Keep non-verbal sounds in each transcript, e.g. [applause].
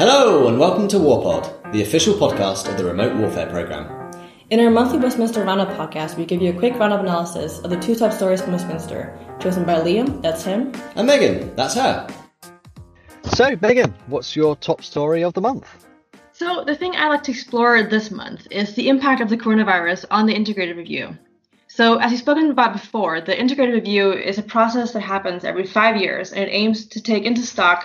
Hello, and welcome to Warpod, the official podcast of the Remote Warfare Programme. In our monthly Westminster Roundup podcast, we give you a quick roundup analysis of the two top stories from Westminster, chosen by Liam, that's him, And Megan, that's her. So, Megan, what's your top story of the month? So, the thing I like to explore this month is the impact of the coronavirus on the integrated review. So, as we've spoken about before, the integrated review is a process that happens every five years and it aims to take into stock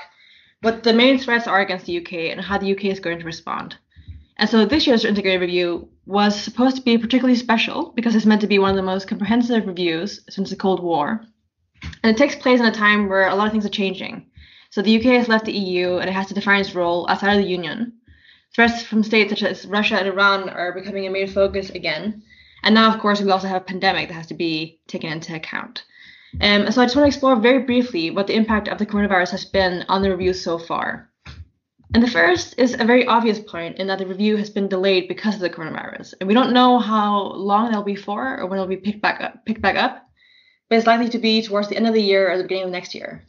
what the main threats are against the UK and how the UK is going to respond. And so, this year's integrated review was supposed to be particularly special because it's meant to be one of the most comprehensive reviews since the Cold War. And it takes place in a time where a lot of things are changing. So, the UK has left the EU and it has to define its role outside of the Union. Threats from states such as Russia and Iran are becoming a main focus again. And now, of course, we also have a pandemic that has to be taken into account. Um, so I just want to explore very briefly what the impact of the coronavirus has been on the review so far. And the first is a very obvious point in that the review has been delayed because of the coronavirus. And we don't know how long that'll be for or when it'll be picked back up, picked back up, but it's likely to be towards the end of the year or the beginning of next year.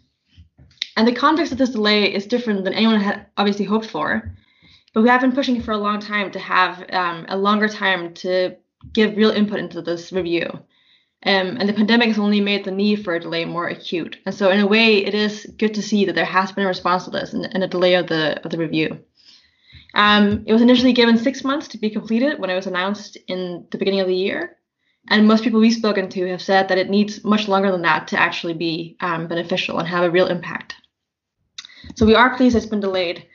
And the context of this delay is different than anyone had obviously hoped for. But we have been pushing for a long time to have um, a longer time to give real input into this review. Um, and the pandemic has only made the need for a delay more acute. And so, in a way, it is good to see that there has been a response to this and, and a delay of the of the review. Um, it was initially given six months to be completed when it was announced in the beginning of the year, and most people we've spoken to have said that it needs much longer than that to actually be um, beneficial and have a real impact. So we are pleased it's been delayed,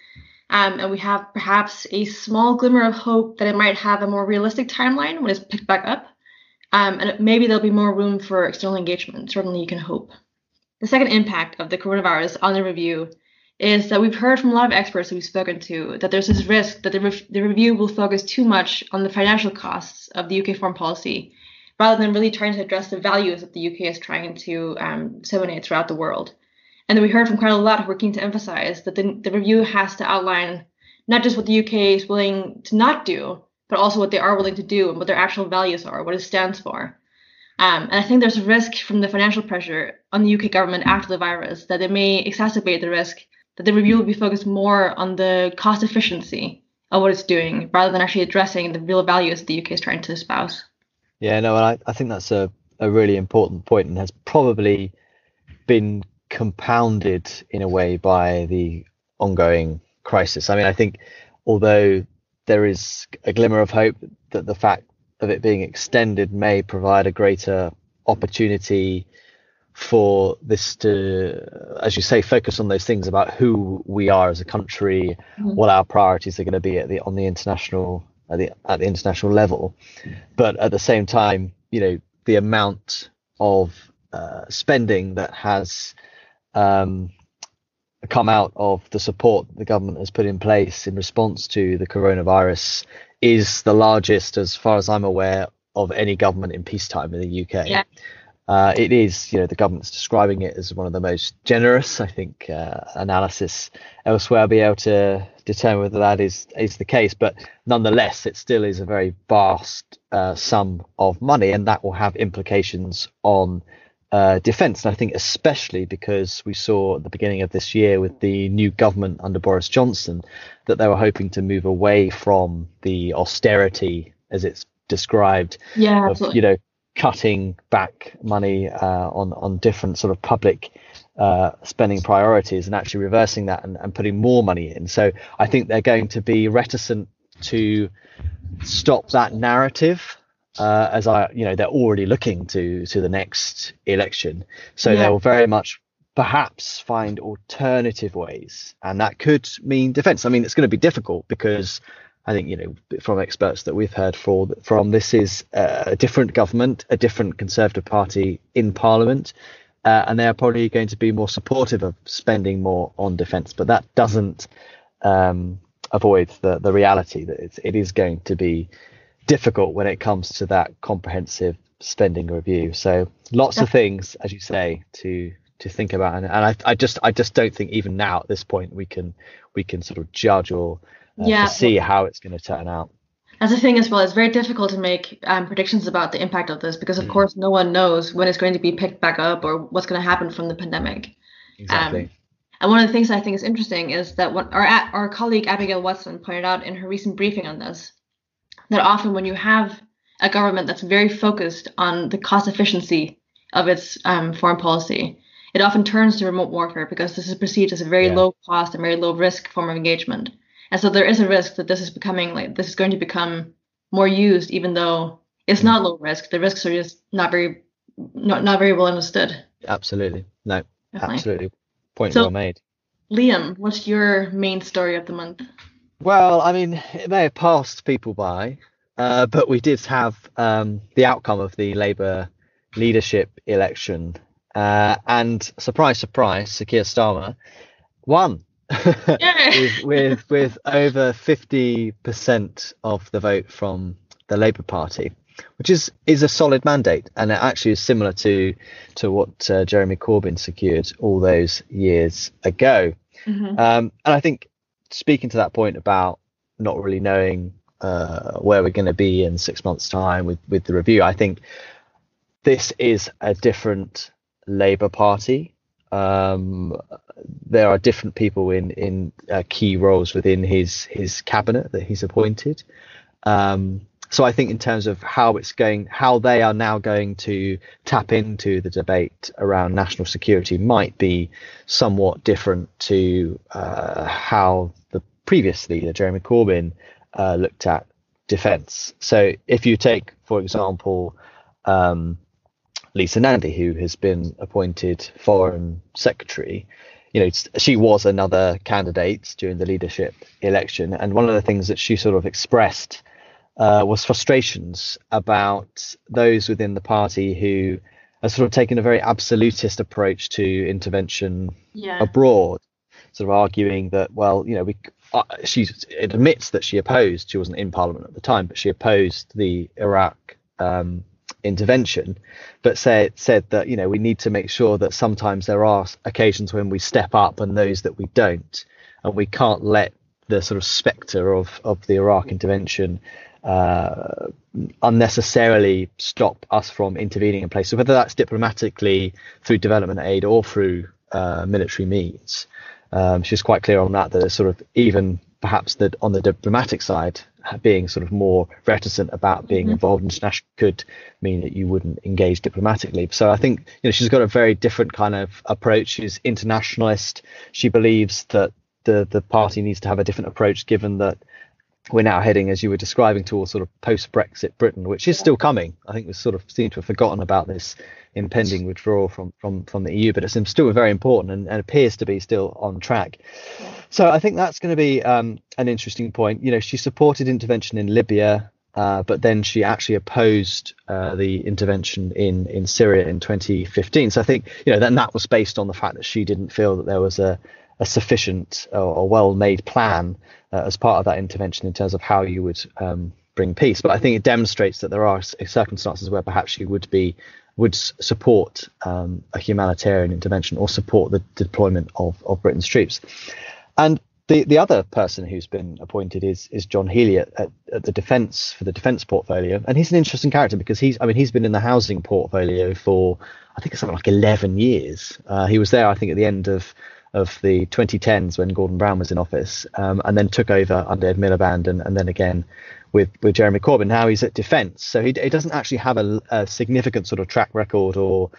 um, and we have perhaps a small glimmer of hope that it might have a more realistic timeline when it's picked back up. Um, and maybe there'll be more room for external engagement. Certainly, you can hope. The second impact of the coronavirus on the review is that we've heard from a lot of experts who we've spoken to that there's this risk that the, re- the review will focus too much on the financial costs of the UK foreign policy rather than really trying to address the values that the UK is trying to um, disseminate throughout the world. And then we heard from quite a lot who are keen to emphasize that the, the review has to outline not just what the UK is willing to not do, but also what they are willing to do and what their actual values are, what it stands for. Um, and I think there's a risk from the financial pressure on the UK government after the virus that it may exacerbate the risk that the review will be focused more on the cost efficiency of what it's doing rather than actually addressing the real values the UK is trying to espouse. Yeah, no, I, I think that's a, a really important point and has probably been compounded in a way by the ongoing crisis. I mean, I think although there is a glimmer of hope that the fact of it being extended may provide a greater opportunity for this to, as you say, focus on those things about who we are as a country, mm-hmm. what our priorities are going to be at the on the international at the at the international level, but at the same time, you know, the amount of uh, spending that has um, come out of the support the government has put in place in response to the coronavirus is the largest, as far as I'm aware, of any government in peacetime in the UK. Yeah. Uh, it is, you know, the government's describing it as one of the most generous. I think uh, analysis elsewhere will be able to determine whether that is is the case. But nonetheless, it still is a very vast uh, sum of money, and that will have implications on uh, defence. And I think especially because we saw at the beginning of this year with the new government under Boris Johnson that they were hoping to move away from the austerity as it's described. Yeah, of, absolutely. You know, cutting back money uh, on on different sort of public uh, spending priorities and actually reversing that and, and putting more money in. So I think they're going to be reticent to stop that narrative uh, as I, you know, they're already looking to to the next election, so Yeah. they'll very much perhaps find alternative ways, and that could mean defence. I mean, it's going to be difficult because I think you know from experts that we've heard for, from this is uh, a different government, a different Conservative Party in Parliament, uh, and they are probably going to be more supportive of spending more on defence. But that doesn't um, avoid the the reality that it's, it is going to be difficult when it comes to that comprehensive spending review. So lots of things, as you say, to to think about, and, and I, I just I just don't think even now at this point we can we can sort of judge or uh, Yeah. see how it's going to turn out. That's the thing as well. It's very difficult to make um, predictions about the impact of this because, of course, no one knows when it's going to be picked back up or what's going to happen from the pandemic. Exactly. And one of the things I think is interesting is that what our our colleague Abigail Watson pointed out in her recent briefing on this, that often when you have a government that's very focused on the cost efficiency of its um, foreign policy, it often turns to remote warfare because this is perceived as a very yeah. low cost and very low risk form of engagement. And so there is a risk that this is becoming like this is going to become more used, even though it's not low risk. The risks are just not very not not very well understood. Absolutely. No. Definitely. Absolutely. Point so, well made. Liam, what's your main story of the month? Well, I mean, it may have passed people by, uh, but we did have um, the outcome of the Labour leadership election uh, and surprise, surprise, Sir Keir Starmer won [laughs] with, with, with over fifty percent of the vote from the Labour Party, which is is a solid mandate, and it actually is similar to to what uh, Jeremy Corbyn secured all those years ago. Mm-hmm. Um, and I think speaking to that point about not really knowing uh, where we're going to be in six months' time with with the review, I think this is a different Labour Party. Um, there are different people in in uh, key roles within his his cabinet that he's appointed. Um, so I think in terms of how it's going, how they are now going to tap into the debate around national security might be somewhat different to uh, how the previous leader, Jeremy Corbyn, uh, looked at defence. So if you take, for example, um, Lisa Nandy, who has been appointed Foreign Secretary. You know, she was another candidate during the leadership election, and one of the things that she sort of expressed uh, was frustrations about those within the party who are sort of taking a very absolutist approach to intervention yeah. abroad, sort of arguing that, well, you know, we uh, she admits that she opposed. She wasn't in Parliament at the time, but she opposed the Iraq um, intervention, but said said that you know we need to make sure that sometimes there are occasions when we step up and those that we don't, and we can't let the sort of spectre of of the Iraq intervention uh, unnecessarily stop us from intervening in places, whether that's diplomatically through development aid or through uh, military means. Um, she's quite clear on that. That it's sort of even perhaps that on the diplomatic side, being sort of more reticent about being mm-hmm. involved in international could mean that you wouldn't engage diplomatically. So I think you know she's got a very different kind of approach. She's internationalist. She believes that the the party needs to have a different approach, given that we're now heading, as you were describing, towards sort of post-Brexit Britain, which is still coming. I think we sort of seem to have forgotten about this impending withdrawal from from from the EU, but it's still very important and, and appears to be still on track. Yeah. So I think that's going to be um, an interesting point. You know, she supported intervention in Libya, uh, but then she actually opposed uh, the intervention in in Syria in 2015. So I think you know then that was based on the fact that she didn't feel that there was a a sufficient or, well-made plan uh, as part of that intervention in terms of how you would um, bring peace. But I think it demonstrates that there are circumstances where perhaps you would be would support um, a humanitarian intervention or support the deployment of, of Britain's troops. And the, the other person who's been appointed is is John Healey at, at, at, the defence for the defence portfolio, and he's an interesting character because he's I mean he's been in the housing portfolio for I think it's something like eleven years. Uh, he was there I think at the end of of the 2010s when Gordon Brown was in office, um, and then took over under Ed Miliband, and, and then again with with Jeremy Corbyn. Now he's at defence, so he, he doesn't actually have a, a, significant sort of track record or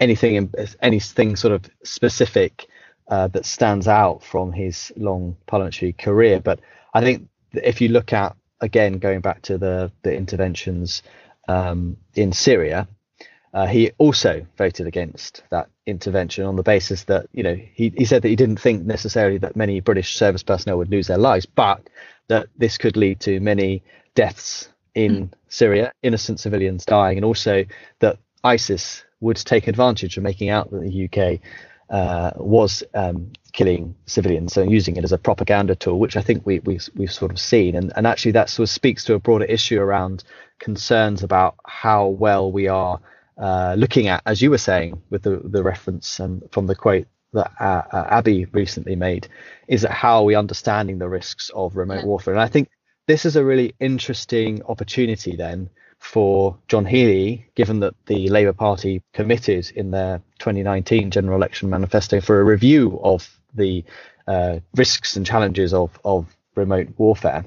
anything anything sort of specific uh, that stands out from his long parliamentary career. But I think if you look at again going back to the the interventions um, in Syria. Uh, he also voted against that intervention on the basis that you know he, he said that he didn't think necessarily that many British service personnel would lose their lives, but that this could lead to many deaths in mm. Syria, innocent civilians dying, and also that ISIS would take advantage of making out that the UK uh, was um, killing civilians and using it as a propaganda tool, which I think we, we, we've sort of seen. And, and actually, that sort of speaks to a broader issue around concerns about how well we are uh, looking at, as you were saying, with the, the reference um, from the quote that uh, uh, Abby recently made is that how are we understanding the risks of remote warfare? And I think this is a really interesting opportunity then for John Healey, given that the Labour Party committed in their 2019 general election manifesto for a review of the uh, risks and challenges of, of remote warfare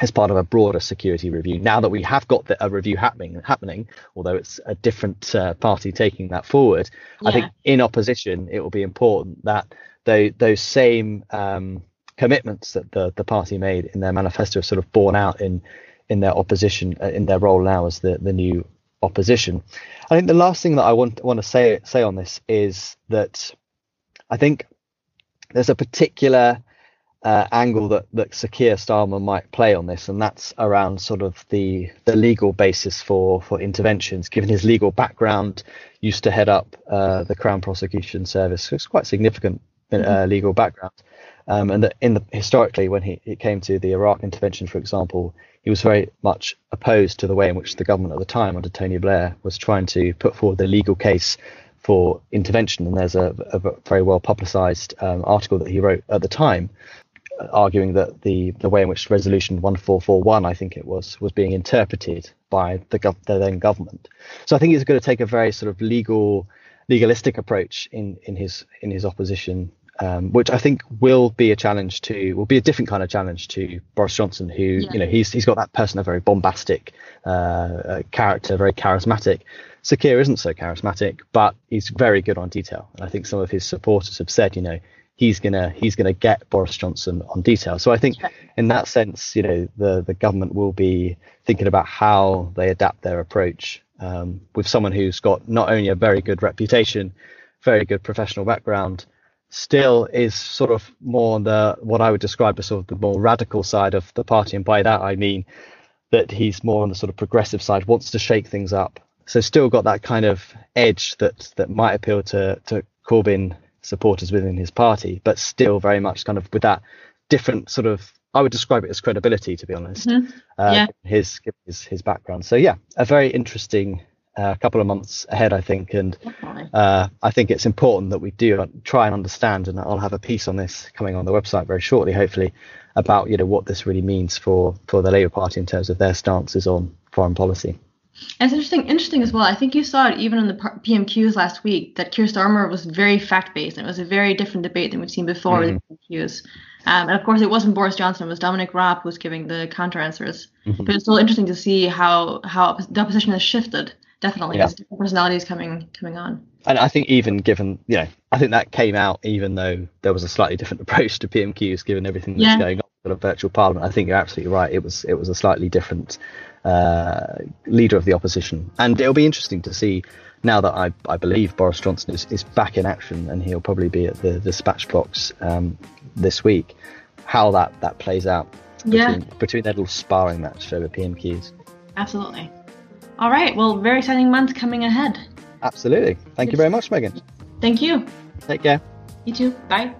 as part of a broader security review. Now that we have got the, a review happening, happening, although it's a different uh, party taking that forward, yeah. I think in opposition it will be important that they, those same um, commitments that the, the party made in their manifesto are sort of borne out in in their opposition uh, in their role now as the the new opposition. I think the last thing that I want want to say say on this is that I think there's a particular uh, angle that that Sir Keir Starmer might play on this, and that's around sort of the the legal basis for for interventions. Given his legal background, used to head up uh, the Crown Prosecution Service, so it's quite significant uh, mm-hmm. legal background. Um, and that in the historically, when he it came to the Iraq intervention, for example, he was very much opposed to the way in which the government at the time, under Tony Blair, was trying to put forward the legal case for intervention. And there's a, a very well publicised um, article that he wrote at the time, arguing that the the way in which Resolution 1441, I think it was, was being interpreted by the, gov- the then government. So I think he's going to take a very sort of legal legalistic approach in in his in his opposition um, which I think will be a challenge to, will be a different kind of challenge to Boris Johnson, who, yeah. you know, he's he's got that person, a very bombastic uh, character, very charismatic. Sir Keir isn't so charismatic, but he's very good on detail. And I think some of his supporters have said, you know, he's gonna he's gonna get Boris Johnson on detail. So I think in that sense, you know, the the government will be thinking about how they adapt their approach um, with someone who's got not only a very good reputation, very good professional background, still is sort of more on the what I would describe as sort of the more radical side of the party, and by that I mean that he's more on the sort of progressive side, wants to shake things up. So still got that kind of edge that that might appeal to to Corbyn supporters within his party, but still very much kind of with that different sort of I would describe it as credibility, to be honest. Mm-hmm. Uh, yeah. His his his background. So yeah, a very interesting a couple of months ahead, I think, and uh, I think it's important that we do try and understand. And I'll have a piece on this coming on the website very shortly, hopefully, about you know what this really means for for the Labour Party in terms of their stances on foreign policy. And it's interesting, interesting as well. I think you saw it even in the PMQs last week that Keir Starmer was very fact-based, and it was a very different debate than we've seen before mm-hmm. with the PMQs. Um, and of course, it wasn't Boris Johnson; it was Dominic Raab who was giving the counter answers. Mm-hmm. But it's still interesting to see how how the opposition has shifted definitely yeah. different personalities coming coming on and i think even given you know i think that came out even though there was a slightly different [laughs] approach to pmqs given everything that's yeah. going on with a virtual parliament i think you're absolutely right it was it was a slightly different uh, leader of the opposition and it'll be interesting to see now that I, I believe Boris Johnson is, is back in action and he'll probably be at the, the dispatch box um, this week, how that, that plays out between, yeah. between their little sparring match over PMQs. Absolutely. All right. Well, very exciting month coming ahead. Absolutely. Thank you very much, Megan. Thank you. Take care. You too. Bye.